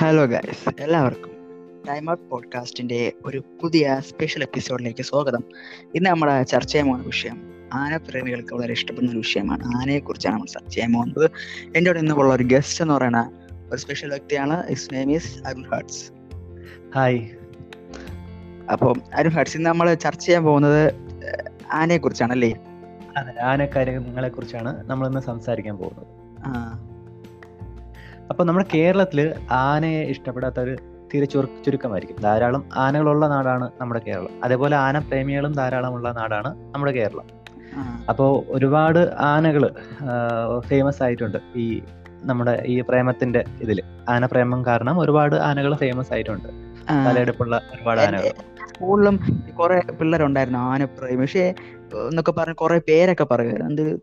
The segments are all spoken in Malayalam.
ഹലോ ഗൈസ് എല്ലാവർക്കും ടൈം ഔട്ട് പോഡ്കാസ്റ്റിന്റെ ഒരു പുതിയ സ്പെഷ്യൽ എപ്പിസോഡിലേക്ക് സ്വാഗതം. ഇന്ന് നമ്മൾ ചർച്ച ചെയ്യാൻ പോകുന്ന വിഷയം ആനപ്രേമികൾക്ക് വളരെ ഇഷ്ടപ്പെടുന്ന ഒരു വിഷയമാണ്. ആനയെക്കുറിച്ചാണ് നമ്മൾ ചർച്ച ചെയ്യാൻ പോകുന്നത്. എന്റെ കൂടെ ഇന്ന് ഉള്ള ഒരു ഗസ്റ്റ് എന്ന് പറയുന്ന ഒരു സ്പെഷ്യൽ വ്യക്തിയാണ്. His name is Arun Hearts hi അപ്പോൾ അരുൺ ഹാർട്സ് ഇന്ന് നമ്മൾ ചർച്ച ചെയ്യാൻ പോകുന്നത് ആനയെ കുറിച്ചാണല്ലേ അതെ ആനക്കാര്യങ്ങളെ കുറിച്ചാണ് നമ്മൾ ഇന്ന് സംസാരിക്കാൻ പോകുന്നത്. ആ, അപ്പൊ നമ്മുടെ കേരളത്തിൽ ആനയെ ഇഷ്ടപ്പെടാത്ത ഒരു തീരെ ചുരു ചുരുക്കമായിരിക്കും. ധാരാളം ആനകളുള്ള നാടാണ് നമ്മുടെ കേരളം. അതേപോലെ ആന പ്രേമികളും ധാരാളമുള്ള നാടാണ് നമ്മുടെ കേരളം. അപ്പോ അപ്പോൾ ഒരുപാട് ആനകൾ ഫേമസ് ആയിട്ടുണ്ട് ഈ നമ്മുടെ ഈ പ്രേമത്തിന്റെ ഇതിൽ. ആനപ്രേമം കാരണം ഒരുപാട് ആനകൾ ഫേമസ് ആയിട്ടുണ്ട്. തലയെടുപ്പുള്ള ഒരുപാട് ആനകൾ സ്കൂളിലും കുറെ പിള്ളേരുണ്ടായിരുന്നു ആനപ്രേമി. പക്ഷേ എന്നൊക്കെ പറഞ്ഞ് കുറെ പേരൊക്കെ പറയുമായിരുന്നു എന്ത്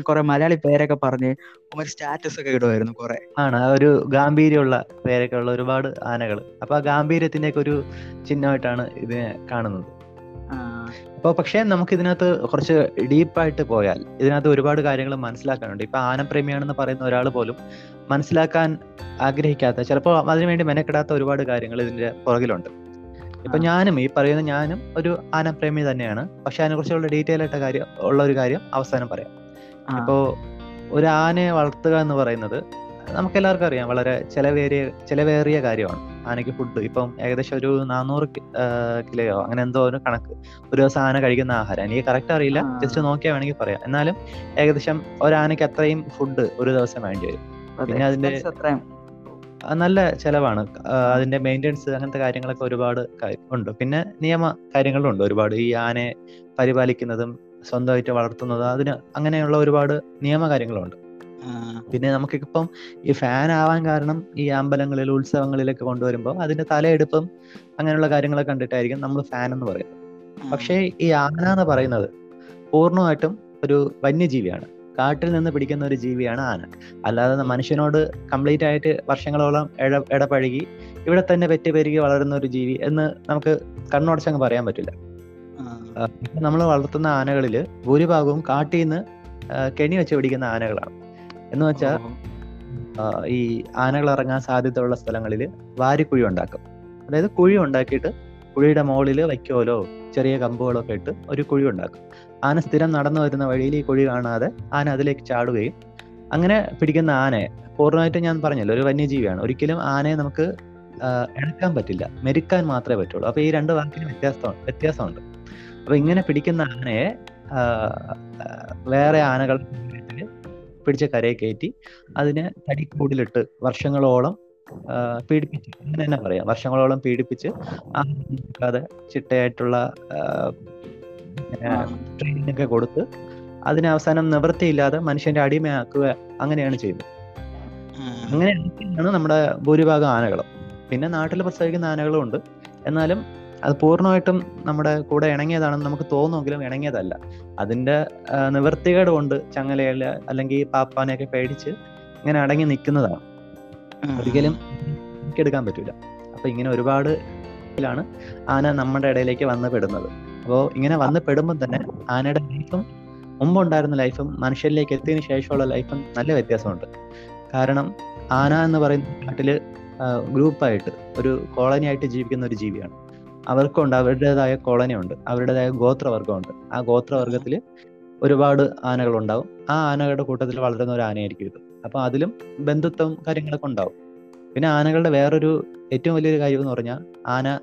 കുറെ മലയാളി പേരൊക്കെ പറഞ്ഞ് ഒരു സ്റ്റാറ്റസ് ഒക്കെ ഇടുമായിരുന്നു കുറെ. ആണ് ആ ഒരു ഗാംഭീര്യമുള്ള പേരൊക്കെ ഉള്ള ഒരുപാട് ആനകൾ. അപ്പൊ ആ ഗാംഭീര്യത്തിന്റെ ഒക്കെ ഒരു ചിഹ്നമായിട്ടാണ് ഇതിനെ കാണുന്നത്. അപ്പോൾ പക്ഷേ നമുക്ക് ഇതിനകത്ത് കുറച്ച് ഡീപ്പായിട്ട് പോയാൽ ഇതിനകത്ത് ഒരുപാട് കാര്യങ്ങൾ മനസ്സിലാക്കാനുണ്ട്. ഇപ്പൊ ആനപ്രേമിയാണെന്ന് പറയുന്ന ഒരാൾ പോലും മനസ്സിലാക്കാൻ ആഗ്രഹിക്കാത്ത ചിലപ്പോൾ അതിനുവേണ്ടി മെനക്കെടാത്ത ഒരുപാട് കാര്യങ്ങൾ ഇതിന്റെ പുറകിലുണ്ട്. ഇപ്പൊ ഞാനും ഈ പറയുന്ന ഞാനും ഒരു ആനപ്രേമി തന്നെയാണ്. പക്ഷെ അതിനെക്കുറിച്ചുള്ള ഡീറ്റെയിൽ ആയിട്ട് കാര്യം ഉള്ള ഒരു കാര്യം അവസാനം പറയാം. ഇപ്പോ ഒരു ആനയെ വളർത്തുക എന്ന് പറയുന്നത് നമുക്ക് എല്ലാവർക്കും അറിയാം വളരെ ചെലവേറിയ ചെലവേറിയ കാര്യമാണ്. ആനയ്ക്ക് ഫുഡ് ഇപ്പം ഏകദേശം ഒരു നാനൂറ് കിലോയോ അങ്ങനെ എന്തോ ഒരു കണക്ക് ഒരു ദിവസം ആന കഴിക്കുന്ന ആഹാരം. എനിക്ക് കറക്റ്റ് അറിയില്ല. ജസ്റ്റ് നോക്കിയാൽ വേണമെങ്കിൽ പറയാം. എന്നാലും ഏകദേശം ഒരാനയ്ക്ക് അത്രയും ഫുഡ് ഒരു ദിവസം വേണ്ടി വരും. പിന്നെ അതിന്റെ- നല്ല ചെലവാണ്. അതിന്റെ മെയിന്റെനൻസ് അങ്ങനത്തെ കാര്യങ്ങളൊക്കെ ഒരുപാട് ഉണ്ട്. പിന്നെ നിയമ കാര്യങ്ങളുണ്ട്. ഒരുപാട് ഈ ആനയെ പരിപാലിക്കുന്നതും സ്വന്തമായിട്ട് വളർത്തുന്നത്. അതിന് അങ്ങനെയുള്ള ഒരുപാട് നിയമ കാര്യങ്ങളുണ്ട് പിന്നെ നമുക്കിപ്പം ഈ ഫാൻ ആവാൻ കാരണം ഈ അമ്പലങ്ങളിൽ ഉത്സവങ്ങളിലൊക്കെ കൊണ്ടുവരുമ്പോൾ അതിന്റെ തലയെടുപ്പും അങ്ങനെയുള്ള കാര്യങ്ങളൊക്കെ കണ്ടിട്ടായിരിക്കും നമ്മൾ ഫാൻ എന്ന് പറയുന്നത്. പക്ഷേ ഈ ആന എന്ന് പറയുന്നത് പൂർണമായിട്ടും ഒരു വന്യജീവിയാണ്. കാട്ടിൽ നിന്ന് പിടിക്കുന്ന ഒരു ജീവിയാണ് ആന. അല്ലാതെ മനുഷ്യനോട് കംപ്ലീറ്റ് ആയിട്ട് വർഷങ്ങളോളം ഇട ഇടപഴകി ഇവിടെ തന്നെ പെറ്റ് പെരുകി വളരുന്ന ഒരു ജീവി എന്ന് നമുക്ക് കണ്ണോടച്ചങ്ങ് പറയാൻ പറ്റില്ല. നമ്മൾ വളർത്തുന്ന ആനകളിൽ ഭൂരിഭാഗവും കാട്ടിൽ നിന്ന് കെണി വെച്ച് പിടിക്കുന്ന ആനകളാണ്. എന്ന് വെച്ചാൽ ഈ ആനകൾ ഇറങ്ങാൻ സാധ്യതയുള്ള സ്ഥലങ്ങളിൽ വാരിക്കുഴി ഉണ്ടാക്കും. അതായത് കുഴി ഉണ്ടാക്കിയിട്ട് കുഴിയുടെ മുകളിൽ വയ്ക്കോലോ ചെറിയ കമ്പുകളോ ഒക്കെ ഇട്ട് ഒരു കുഴി ഉണ്ടാക്കും. ആന സ്ഥിരം നടന്നു വരുന്ന വഴിയിൽ ഈ കുഴി കാണാതെ ആന അതിലേക്ക് ചാടുകയും അങ്ങനെ പിടിക്കുന്ന ആനയെ പൂർണമായിട്ടും ഞാൻ പറഞ്ഞല്ലോ ഒരു വന്യജീവിയാണ്. ഒരിക്കലും ആനയെ നമുക്ക് എടുക്കാൻ പറ്റില്ല. മെരുക്കാൻ മാത്രമേ പറ്റുള്ളൂ. അപ്പൊ ഈ രണ്ട് വാക്കിന് വ്യത്യാസം വ്യത്യാസമുണ്ട്. അപ്പൊ ഇങ്ങനെ പിടിക്കുന്ന ആനയെ വേറെ ആനകൾ പിടിച്ച കരയെ കയറ്റി അതിനെ തടിക്കൂടിലിട്ട് വർഷങ്ങളോളം പീഡിപ്പിച്ച് അങ്ങനെ തന്നെ പറയാം. വർഷങ്ങളോളം പീഡിപ്പിച്ച് ആകാതെ ചിട്ടയായിട്ടുള്ള ട്രെയിനിങ് ഒക്കെ കൊടുത്ത് അതിനെ അവസാനം നിവൃത്തിയില്ലാതെ മനുഷ്യന്റെ അടിമയാക്കുക അങ്ങനെയാണ് ചെയ്യുന്നത്. അങ്ങനെയാണ് നമ്മുടെ ഭൂരിഭാഗം ആനകളും. പിന്നെ നാട്ടിൽ പ്രസവിക്കുന്ന ആനകളും ഉണ്ട്. എന്നാലും അത് പൂർണമായിട്ടും നമ്മുടെ കൂടെ ഇണങ്ങിയതാണെന്ന് നമുക്ക് തോന്നുമെങ്കിലും ഇണങ്ങിയതല്ല. അതിന്റെ ആ, നിവൃത്തികേട് കൊണ്ട് ചങ്ങലയിൽ അല്ലെങ്കിൽ പാപ്പാനെയൊക്കെ പേടിച്ച് ഇങ്ങനെ അടങ്ങി നിൽക്കുന്നതാണ്. ഒരിക്കലും എടുക്കാൻ പറ്റൂല. അപ്പൊ ഇങ്ങനെ ഒരുപാട് ാണ് ആന നമ്മുടെ ഇടയിലേക്ക് വന്ന് പെടുന്നത്. അപ്പോൾ ഇങ്ങനെ വന്ന് പെടുമ്പോൾ തന്നെ ആനയുടെ ലൈഫും മുമ്പുണ്ടായിരുന്ന ലൈഫും മനുഷ്യരിലേക്ക് എത്തിയതിനു ശേഷമുള്ള ലൈഫും നല്ല വ്യത്യാസമുണ്ട്. കാരണം ആന എന്ന് പറയുന്ന നാട്ടിൽ ഗ്രൂപ്പായിട്ട് ഒരു കോളനി ആയിട്ട് ജീവിക്കുന്ന ഒരു ജീവിയാണ്. അവർക്കുണ്ട് അവരുടേതായ കോളനി ഉണ്ട് അവരുടേതായ ഗോത്രവർഗമുണ്ട് ആ ഗോത്രവർഗത്തിൽ ഒരുപാട് ആനകൾ ഉണ്ടാവും ആ ആനകളുടെ കൂട്ടത്തിൽ വളരുന്ന ഒരു ആനയായിരിക്കും ഇത്. അപ്പൊ അതിലും ബന്ധുത്വം കാര്യങ്ങളൊക്കെ ഉണ്ടാവും. പിന്നെ ആനകളുടെ വേറൊരു ഏറ്റവും വലിയൊരു കാര്യം എന്ന് പറഞ്ഞാൽ ആന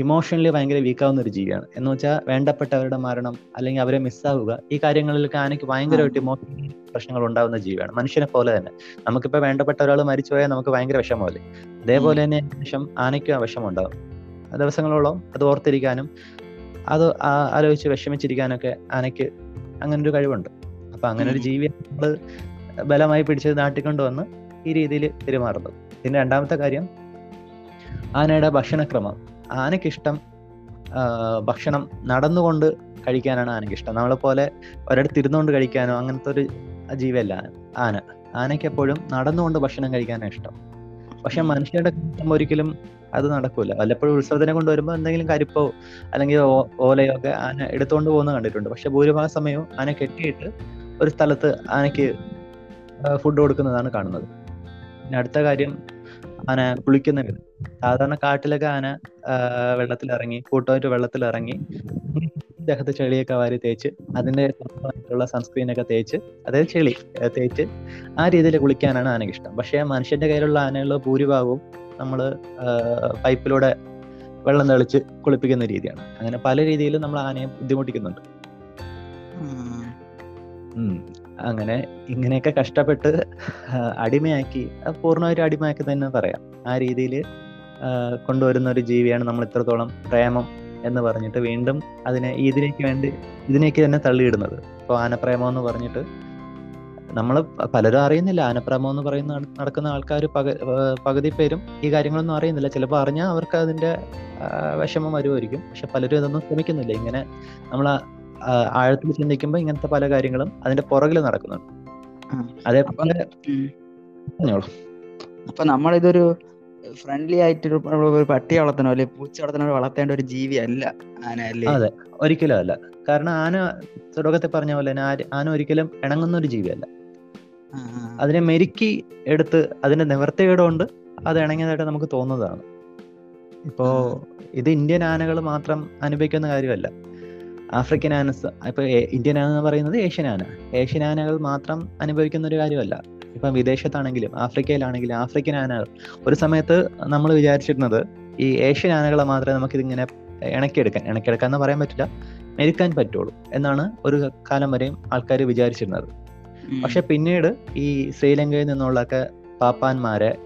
ഇമോഷണലി ഭയങ്കര വീക്കാവുന്ന ഒരു ജീവിയാണ്. എന്ന് വെച്ചാൽ വേണ്ടപ്പെട്ടവരുടെ മരണം അല്ലെങ്കിൽ അവരെ മിസ്സാവുക ഈ കാര്യങ്ങളിലൊക്കെ ആനയ്ക്ക് ഭയങ്കരമായിട്ട് ഇമോഷണൽ പ്രശ്നങ്ങൾ ഉണ്ടാകുന്ന ജീവിയാണ്. മനുഷ്യനെ പോലെ തന്നെ. നമുക്കിപ്പോൾ വേണ്ടപ്പെട്ട ഒരാൾ മരിച്ചു പോയാൽ നമുക്ക് ഭയങ്കര വിഷമമല്ലേ? അതേപോലെ തന്നെ വിഷം ആനയ്ക്കും ആ വിഷമം ഉണ്ടാവും. ദിവസങ്ങളോളം അത് ഓർത്തിരിക്കാനും അത് ആലോചിച്ച് വിഷമിച്ചിരിക്കാനൊക്കെ ആനയ്ക്ക് അങ്ങനെ ഒരു കഴിവുണ്ട്. അപ്പൊ അങ്ങനെ ഒരു ജീവി ബലമായി പിടിച്ച് നാട്ടിക്കൊണ്ടുവന്ന് ഈ രീതിയിൽ പെരുമാറുന്നത് പിന്നെ രണ്ടാമത്തെ കാര്യം ആനയുടെ ഭക്ഷണക്രമം. ആനയ്ക്കിഷ്ടം ഭക്ഷണം നടന്നുകൊണ്ട് കഴിക്കാനാണ് ആനയ്ക്കിഷ്ടം. നമ്മളെ പോലെ ഒരിടത്ത് ഇരുന്നുകൊണ്ട് കഴിക്കാനോ അങ്ങനത്തെ ഒരു ജീവിയല്ല ആന. ആനയ്ക്ക് എപ്പോഴും നടന്നുകൊണ്ട് ഭക്ഷണം കഴിക്കാനാണ് ഇഷ്ടം. പക്ഷെ മനുഷ്യരുടെ ഒരിക്കലും അത് നടക്കൂല. വല്ലപ്പോഴും ഉത്സവത്തിനെ കൊണ്ടുവരുമ്പോൾ എന്തെങ്കിലും കരിപ്പോ അല്ലെങ്കിൽ ഓലയോ ഒക്കെ ആന എടുത്തുകൊണ്ട് പോകുന്ന കണ്ടിട്ടുണ്ട്. പക്ഷെ ഭൂരിഭാഗം സമയവും ആന കെട്ടിയിട്ട് ഒരു സ്ഥലത്ത് ആനയ്ക്ക് ഫുഡ് കൊടുക്കുന്നതാണ് കാണുന്നത്. പിന്നെ അടുത്ത കാര്യം ആന കുളിക്കുന്ന വിധം സാധാരണ കാട്ടിലൊക്കെ ആന ഇറങ്ങി, വെള്ളത്തിലിറങ്ങി കൂട്ടമായിട്ട് വെള്ളത്തിലിറങ്ങി ദേഹത്ത് ചെളിയൊക്കെ വാരി തേച്ച് അതിന്റെ സ്വന്തമായിട്ടുള്ള സൺസ്ക്രീൻ ഒക്കെ തേച്ച് അതായത് ചെളി തേച്ച് ആ രീതിയിൽ കുളിക്കാനാണ് ആനയ്ക്ക് ഇഷ്ടം. പക്ഷേ മനുഷ്യന്റെ കയ്യിലുള്ള ആനകളിൽ ഭൂരിഭാഗവും നമ്മൾ പൈപ്പിലൂടെ വെള്ളം തെളിച്ച് കുളിപ്പിക്കുന്ന രീതിയാണ്. അങ്ങനെ പല രീതിയിലും നമ്മൾ ആനയെ ബുദ്ധിമുട്ടിക്കുന്നുണ്ട്. അങ്ങനെ ഇങ്ങനെയൊക്കെ കഷ്ടപ്പെട്ട് അടിമയാക്കി പൂർണമായിട്ടും അടിമയാക്കി തന്നെ പറയാം. ആ രീതിയിൽ കൊണ്ടുവരുന്ന ഒരു ജീവിയാണ് നമ്മൾ ഇത്രത്തോളം പ്രേമം എന്ന് പറഞ്ഞിട്ട് വീണ്ടും അതിനെ ഇതിലേക്ക് വേണ്ടി ഇതിനേക്ക് തന്നെ തള്ളിയിടുന്നത്. ഇപ്പോൾ ആനപ്രേമം എന്ന് പറഞ്ഞിട്ട് നമ്മൾ പലരും അറിയുന്നില്ല. ആനപ്രേമം എന്ന് പറയുന്ന നടക്കുന്ന ആൾക്കാർ പക പകുതി പേരും ഈ കാര്യങ്ങളൊന്നും അറിയുന്നില്ല. ചിലപ്പോൾ അറിഞ്ഞാൽ അവർക്ക് അതിന്റെ ആ, വിഷമം വരുമായിരിക്കും. പക്ഷെ പലരും ഇതൊന്നും ശ്രമിക്കുന്നില്ല. ഇങ്ങനെ നമ്മൾ ആഴത്തിൽ ചിന്തിക്കുമ്പോൾ ഇങ്ങനത്തെ പല കാര്യങ്ങളും അതിന്റെ പുറകിൽ നടക്കുന്നുണ്ട്. അതേപോലെ അപ്പൊ നമ്മളിതൊരു ഫ്രണ്ട്ലി ആയിട്ട് ഒരു പട്ടി വളർത്തണോ? അല്ലെങ്കിൽ പൂച്ച വളർത്തണോ? വളർത്തേണ്ട ഒരു ജീവി അല്ല ആന അല്ലേ? അതെ. ഒരിക്കലും അല്ല. കാരണം ആന തുടക്കത്തിൽ പറഞ്ഞ പോലെ തന്നെ ആന ഒരിക്കലും ഇണങ്ങുന്ന ഒരു ജീവിയല്ല. അതിനെ മെരുക്കി എടുത്ത് അതിന്റെ നിവർത്തികേടുകൊണ്ട് അത് ഇണങ്ങിയതായിട്ട് നമുക്ക് തോന്നുന്നതാണ്. ഇപ്പോ ഇത് ഇന്ത്യൻ ആനകൾ മാത്രം അനുഭവിക്കുന്ന കാര്യമല്ല. ആഫ്രിക്കൻ ആനസ് ഇപ്പൊ ഇന്ത്യൻ ആന എന്ന് പറയുന്നത് ഏഷ്യൻ ആന. ഏഷ്യൻ ആനകൾ മാത്രം അനുഭവിക്കുന്ന ഒരു കാര്യമല്ല. ഇപ്പം വിദേശത്താണെങ്കിലും ആഫ്രിക്കയിലാണെങ്കിലും ആഫ്രിക്കൻ ആനകൾ. ഒരു സമയത്ത് നമ്മൾ വിചാരിച്ചിരുന്നത് ഈ ഏഷ്യൻ ആനകളെ മാത്രമേ നമുക്കിതിങ്ങനെ ഇണക്കിയെടുക്കാൻ ഇണക്കിയെടുക്കാൻ എന്ന് പറയാൻ പറ്റില്ല. മെരുക്കാൻ പറ്റുള്ളൂ എന്നാണ് ഒരു കാലം വരെയും ആൾക്കാർ വിചാരിച്ചിരുന്നത്. പക്ഷെ പിന്നീട് ഈ ശ്രീലങ്കയിൽ നിന്നുള്ളൊക്കെ പാപ്പാന്മാരെ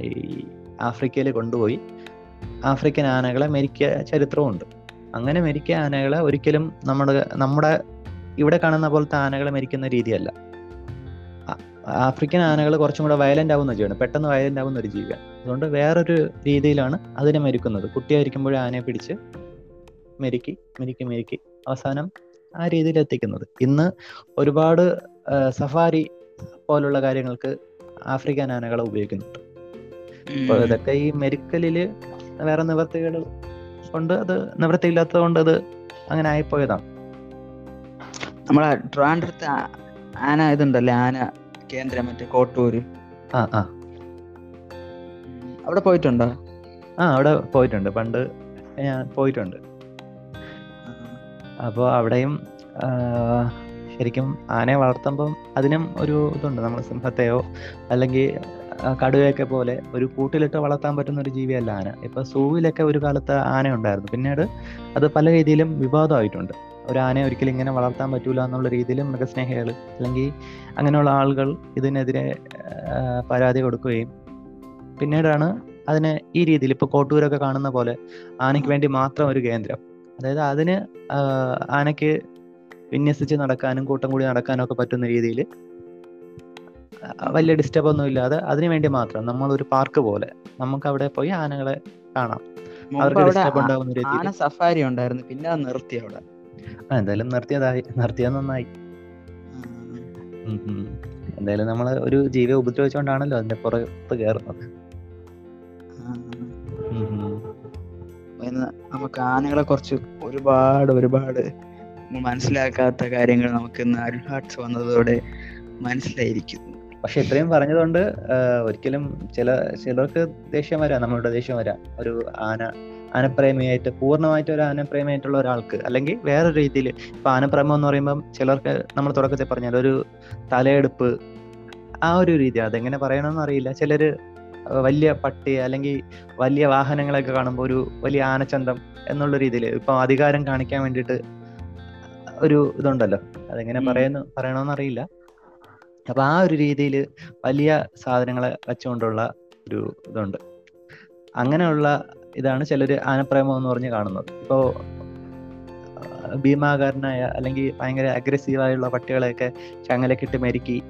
ഈ ആഫ്രിക്കയിൽ കൊണ്ടുപോയി ആഫ്രിക്കൻ ആനകളെ മെരിക്കിയ ചരിത്രമുണ്ട്. അങ്ങനെ മെരിക്കിയ ആനകളെ ഒരിക്കലും നമ്മുടെ നമ്മുടെ ഇവിടെ കാണുന്ന പോലത്തെ ആനകളെ മരിക്കുന്ന രീതിയല്ല. ആഫ്രിക്കൻ ആനകൾ കുറച്ചും കൂടെ വയലന്റ് ആവുന്ന ജീവിയാണ്. പെട്ടെന്ന് വയലന്റ് ആവുന്ന ഒരു ജീവിയാണ് അതുകൊണ്ട് വേറൊരു രീതിയിലാണ് അതിനെ മരിക്കുന്നത്. കുട്ടിയായിരിക്കുമ്പോഴേ ആനയെ പിടിച്ച് മെരുക്കി മെരുക്കി മെരുക്കി അവസാനം ആ രീതിയിൽ എത്തിക്കുന്നത്. ഇന്ന് ഒരുപാട് സഫാരി പോലുള്ള കാര്യങ്ങൾക്ക് ആഫ്രിക്കൻ ആനകളെ ഉപയോഗിക്കുന്നുണ്ട്. അപ്പോൾ ഇതൊക്കെ ഈ മെരുക്കലിൽ വേറെ നിവർത്തികൾ കൊണ്ട് അത് നിവൃത്തിയില്ലാത്തത് കൊണ്ട് അത് അങ്ങനെ ആയിപ്പോയതാണ്. നമ്മളെ ട്രിവാൻഡ്രത്ത് ആന ഇതുണ്ടല്ലേ? ആന കേന്ദ്രം മറ്റേ കോട്ടൂര്. ആ ആ. അവിടെ പോയിട്ടുണ്ടോ? ആ അവിടെ പോയിട്ടുണ്ട്. പണ്ട് ഞാൻ പോയിട്ടുണ്ട്. അപ്പോൾ അവിടെയും ശരിക്കും ആനയെ വളർത്തുമ്പം അതിനും ഒരു ഇതുണ്ട്. നമ്മൾ സിംഹത്തെയോ അല്ലെങ്കിൽ കടുവയൊക്കെ പോലെ ഒരു കൂട്ടിലിട്ട് വളർത്താൻ പറ്റുന്ന ഒരു ജീവിയല്ല ആന. ഇപ്പൊ സൂവിലൊക്കെ ഒരു കാലത്ത് ആന ഉണ്ടായിരുന്നു പിന്നീട് അത് പല രീതിയിലും വിവാദമായിട്ടുണ്ട്. ഒരു ആനയെ ഒരിക്കലും ഇങ്ങനെ വളർത്താൻ പറ്റൂല എന്നുള്ള രീതിയിലും മൃഗസ്നേഹികൾ അല്ലെങ്കിൽ അങ്ങനെയുള്ള ആളുകൾ ഇതിനെതിരെ പരാതി കൊടുക്കുകയും പിന്നീടാണ് അതിനെ ഈ രീതിയിൽ ഇപ്പൊ കോട്ടൂരൊക്കെ കാണുന്ന പോലെ ആനയ്ക്ക് വേണ്ടി മാത്രം ഒരു കേന്ദ്രം. അതായത് അതിന് ആനയ്ക്ക് വിന്യസിച്ച് നടക്കാനും കൂട്ടം കൂടി നടക്കാനും ഒക്കെ പറ്റുന്ന രീതിയിൽ വലിയ ഡിസ്റ്റർബ് ഒന്നും ഇല്ലാതെ അതിനു വേണ്ടി മാത്രം നമ്മൾ ഒരു പാർക്ക് പോലെ നമുക്ക് അവിടെ പോയി ആനകളെ കാണാം. അവർക്ക് ഡിസ്റ്റർബ് ഉണ്ടാവുന്ന രീതിയിൽ ആന സഫാരി ഉണ്ടായിരുന്നു. പിന്നെ അത് നിർത്തി അവിടെ. ആ, എന്തായാലും നിർത്തിയതായി. നിർത്തിയത് നന്നായി. എന്തായാലും നമ്മൾ ഒരു ജീവിയെ ഉപദ്രവിച്ചുകൊണ്ടാണല്ലോ അതിന്റെ പുറത്ത് കയറുന്നത്. നമുക്ക് ആനകളെ കുറച്ച് ഒരുപാട് ഒരുപാട് മനസ്സിലാക്കാത്ത കാര്യങ്ങൾ നമുക്ക് ഇന്ന് അരുൾ ഹാർട്സ് വന്നതോടെ മനസ്സിലായിരിക്കുന്നു. പക്ഷെ ഇത്രയും പറഞ്ഞതുകൊണ്ട് ഒരിക്കലും ചില ചിലർക്ക് ദേഷ്യം വരാം നമ്മളുടെ ദേഷ്യം വരാം. ഒരു ആന ആനപ്രേമിയായിട്ട് പൂർണമായിട്ട് ഒരു ആനപ്രേമിയായിട്ടുള്ള ഒരാൾക്ക് അല്ലെങ്കിൽ വേറെ രീതിയിൽ ഇപ്പൊ ആനപ്രേമം എന്ന് പറയുമ്പം ചിലർക്ക് നമ്മൾ തുടക്കത്തിൽ പറഞ്ഞാൽ ഒരു തലയെടുപ്പ് ആ ഒരു രീതി അതെങ്ങനെ പറയണമെന്ന് അറിയില്ല. ചിലര് വലിയ പട്ടി അല്ലെങ്കിൽ വലിയ വാഹനങ്ങളൊക്കെ കാണുമ്പോൾ ഒരു വലിയ ആനച്ചന്തം എന്നുള്ള രീതിയിൽ ഇപ്പൊ അധികാരം കാണിക്കാൻ വേണ്ടിയിട്ട് ഒരു ഇതുണ്ടല്ലോ. അതെങ്ങനെ. പറയുന്നു പറയണമെന്ന് അറിയില്ല. അപ്പൊ ആ ഒരു രീതിയിൽ വലിയ സാധനങ്ങളെ വെച്ചുകൊണ്ടുള്ള ഒരു ഇതുണ്ട്. അങ്ങനെയുള്ള ഇതാണ് ചിലർ ആനപ്രേമം എന്ന് പറഞ്ഞ് കാണുന്നത്. ഇപ്പോ ഭീമാകാരനായ അല്ലെങ്കിൽ ഭയങ്കര അഗ്രസീവായുള്ള പട്ടികളെയൊക്കെ ചങ്ങലക്കിട്ട് മെരുക്കി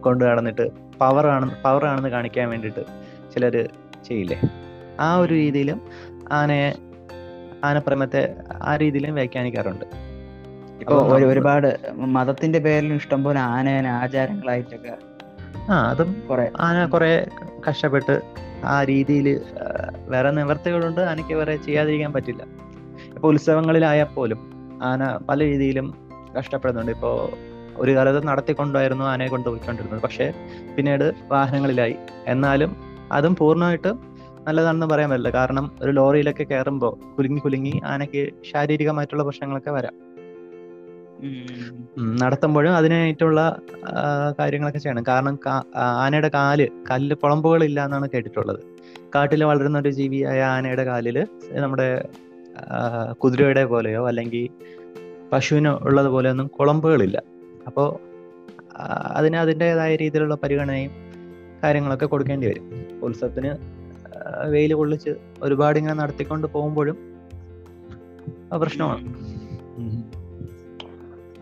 കൊണ്ടു നടന്നിട്ട് പവർ പവറാണെന്ന് കാണിക്കാൻ വേണ്ടിയിട്ട് ചിലർ ചെയ്യില്ലേ? ആ ഒരു രീതിയിലും ആനയെ ആനപ്രേമത്തെ ആ രീതിയിലും വ്യാഖ്യാനിക്കാറുണ്ട്. ഇപ്പൊ ഒരു- ഒരുപാട് മതത്തിന്റെ പേരിലും ഇഷ്ടംപോലെ ആനയന ആചാരങ്ങളായിട്ടൊക്കെ ആ അതും കുറെ ആന കുറെ കഷ്ടപ്പെട്ട് ആ രീതിയിൽ വേറെ നിവർത്തികളുണ്ട്. ആനയ്ക്ക് വേറെ ചെയ്യാതിരിക്കാൻ പറ്റില്ല. ഇപ്പൊ ഉത്സവങ്ങളിലായാൽ പോലും ആന പല രീതിയിലും കഷ്ടപ്പെടുന്നുണ്ട്. ഇപ്പോ ഒരു കാലത്ത് നടത്തിക്കൊണ്ടായിരുന്നു ആനയെ കൊണ്ടുപോയിക്കൊണ്ടിരുന്നത്. പക്ഷേ പിന്നീട് വാഹനങ്ങളിലായി. എന്നാലും അതും പൂർണമായിട്ടും നല്ലതാണെന്ന് പറയാൻ പറ്റില്ല. കാരണം ഒരു ലോറിയിലൊക്കെ കയറുമ്പോൾ കുലുങ്ങി കുലുങ്ങി ആനയ്ക്ക് ശാരീരികമായിട്ടുള്ള പ്രശ്നങ്ങളൊക്കെ വരാം. നടത്തുമ്പോഴും അതിനായിട്ടുള്ള കാര്യങ്ങളൊക്കെ ചെയ്യണം. കാരണം ആനയുടെ കാൽ കല്ല് കുളമ്പുകളില്ല എന്നാണ് കേട്ടിട്ടുള്ളത്. കാട്ടിൽ വളരുന്ന ഒരു ജീവിയായ ആനയുടെ കാലിൽ നമ്മുടെ കുതിരയുടെ പോലെയോ അല്ലെങ്കിൽ പശുവിന് ഉള്ളത് പോലെയൊന്നും കുളമ്പുകളില്ല. അപ്പോൾ അതിന് അതിന്റെതായ രീതിയിലുള്ള പരിഗണനയും കാര്യങ്ങളൊക്കെ കൊടുക്കേണ്ടി വരും. ഉത്സവത്തിന് വെയിൽ കൊള്ളിച്ച് ഒരുപാട് ഇങ്ങനെ നടത്തിക്കൊണ്ട് പോകുമ്പോഴും പ്രശ്നമാണ്.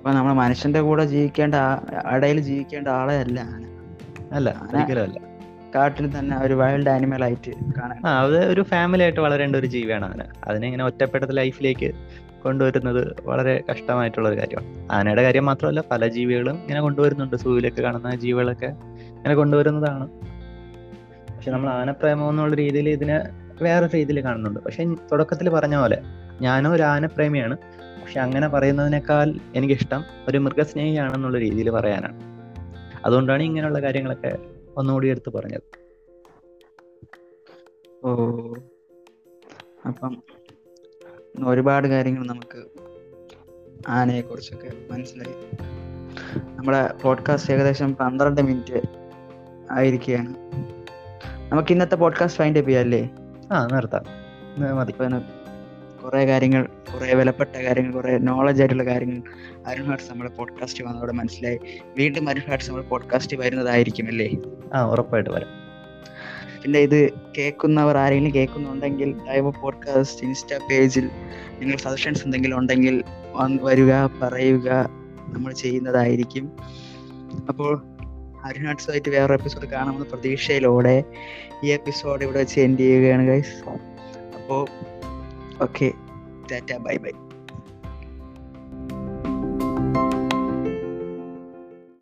അപ്പൊ നമ്മൾ മനുഷ്യന്റെ കൂടെ ജീവിക്കേണ്ട ഇടയിൽ ജീവിക്കേണ്ട ആളെ അല്ല ആന അല്ല ഒരിക്കലും കാട്ടിൽ തന്നെ ഒരു വൈൽഡ് ആനിമൽ ആയിട്ട് കാണാൻ അത് ഒരു ഫാമിലി ആയിട്ട് വളരേണ്ട ഒരു ജീവിയാണ് ആന അതിനെ ഇങ്ങനെ ഒറ്റപ്പെട്ട ലൈഫിലേക്ക് കൊണ്ടുവരുന്നത് വളരെ കഷ്ടമായിട്ടുള്ള ഒരു കാര്യമാണ്. ആനയുടെ കാര്യം മാത്രമല്ല പല ജീവികളും ഇങ്ങനെ കൊണ്ടുവരുന്നുണ്ട്. സൂവിലൊക്കെ കാണുന്ന ജീവികളൊക്കെ ഇങ്ങനെ കൊണ്ടുവരുന്നതാണ്. പക്ഷെ നമ്മൾ ആനപ്രേമം എന്നുള്ള രീതിയിൽ ഇതിനെ വേറെ രീതിയിൽ കാണുന്നുണ്ട്. പക്ഷെ തുടക്കത്തിൽ പറഞ്ഞ പോലെ ഞാനും ഒരു ആനപ്രേമിയാണ്. പക്ഷെ അങ്ങനെ പറയുന്നതിനേക്കാൾ എനിക്കിഷ്ടം ഒരു മൃഗസ്നേഹിയാണെന്നുള്ള രീതിയിൽ പറയാനാണ്. അതുകൊണ്ടാണ് ഇങ്ങനെയുള്ള കാര്യങ്ങളൊക്കെ ഒന്നുകൂടി എടുത്ത് പറഞ്ഞത്. ഓ. അപ്പം ഒരുപാട് കാര്യങ്ങൾ നമുക്ക് ആനയെ കുറിച്ചൊക്കെ മനസ്സിലായി. നമ്മുടെ പോഡ്കാസ്റ്റ് ഏകദേശം പന്ത്രണ്ട് മിനിറ്റ് ആയിരിക്കുകയാണ്. നമുക്ക് ഇന്നത്തെ പോഡ്കാസ്റ്റ് ഫൈൻഡ് അപ്പ് ചെയ്യാം അല്ലേ? ആ നിർത്താം. മതി. കുറെ കാര്യങ്ങൾ കുറെ വിലപ്പെട്ട കാര്യങ്ങൾ കുറെ നോളജ് ആയിട്ടുള്ള കാര്യങ്ങൾ അരുൺ ഹാർട്സ് നമ്മുടെ പോഡ്കാസ്റ്റ് വന്നതോടെ മനസ്സിലായി. വീണ്ടും അരുൺ ഹാർട്സ് നമ്മുടെ പോഡ്കാസ്റ്റ് വരുന്നതായിരിക്കും അല്ലേ? ആ ഉറപ്പായിട്ട് വരാം. പിന്നെ ഇത് കേൾക്കുന്നവർ ആരെങ്കിലും കേൾക്കുന്നുണ്ടെങ്കിൽ ലൈവ് പോഡ്കാസ്റ്റ് ഇൻസ്റ്റാ പേജിൽ നിങ്ങൾ സജഷൻസ് എന്തെങ്കിലും ഉണ്ടെങ്കിൽ വരിക പറയുക. നമ്മൾ ചെയ്യുന്നതായിരിക്കും. അപ്പോൾ അരുണാട്സുമായിട്ട് വേറെ എപ്പിസോഡ് കാണാമെന്ന പ്രതീക്ഷയിലൂടെ ഈ എപ്പിസോഡ് ഇവിടെ വെച്ച് എൻഡ് ചെയ്യുകയാണ് ഗൈസ് അപ്പോൾ okay. Tata bye bye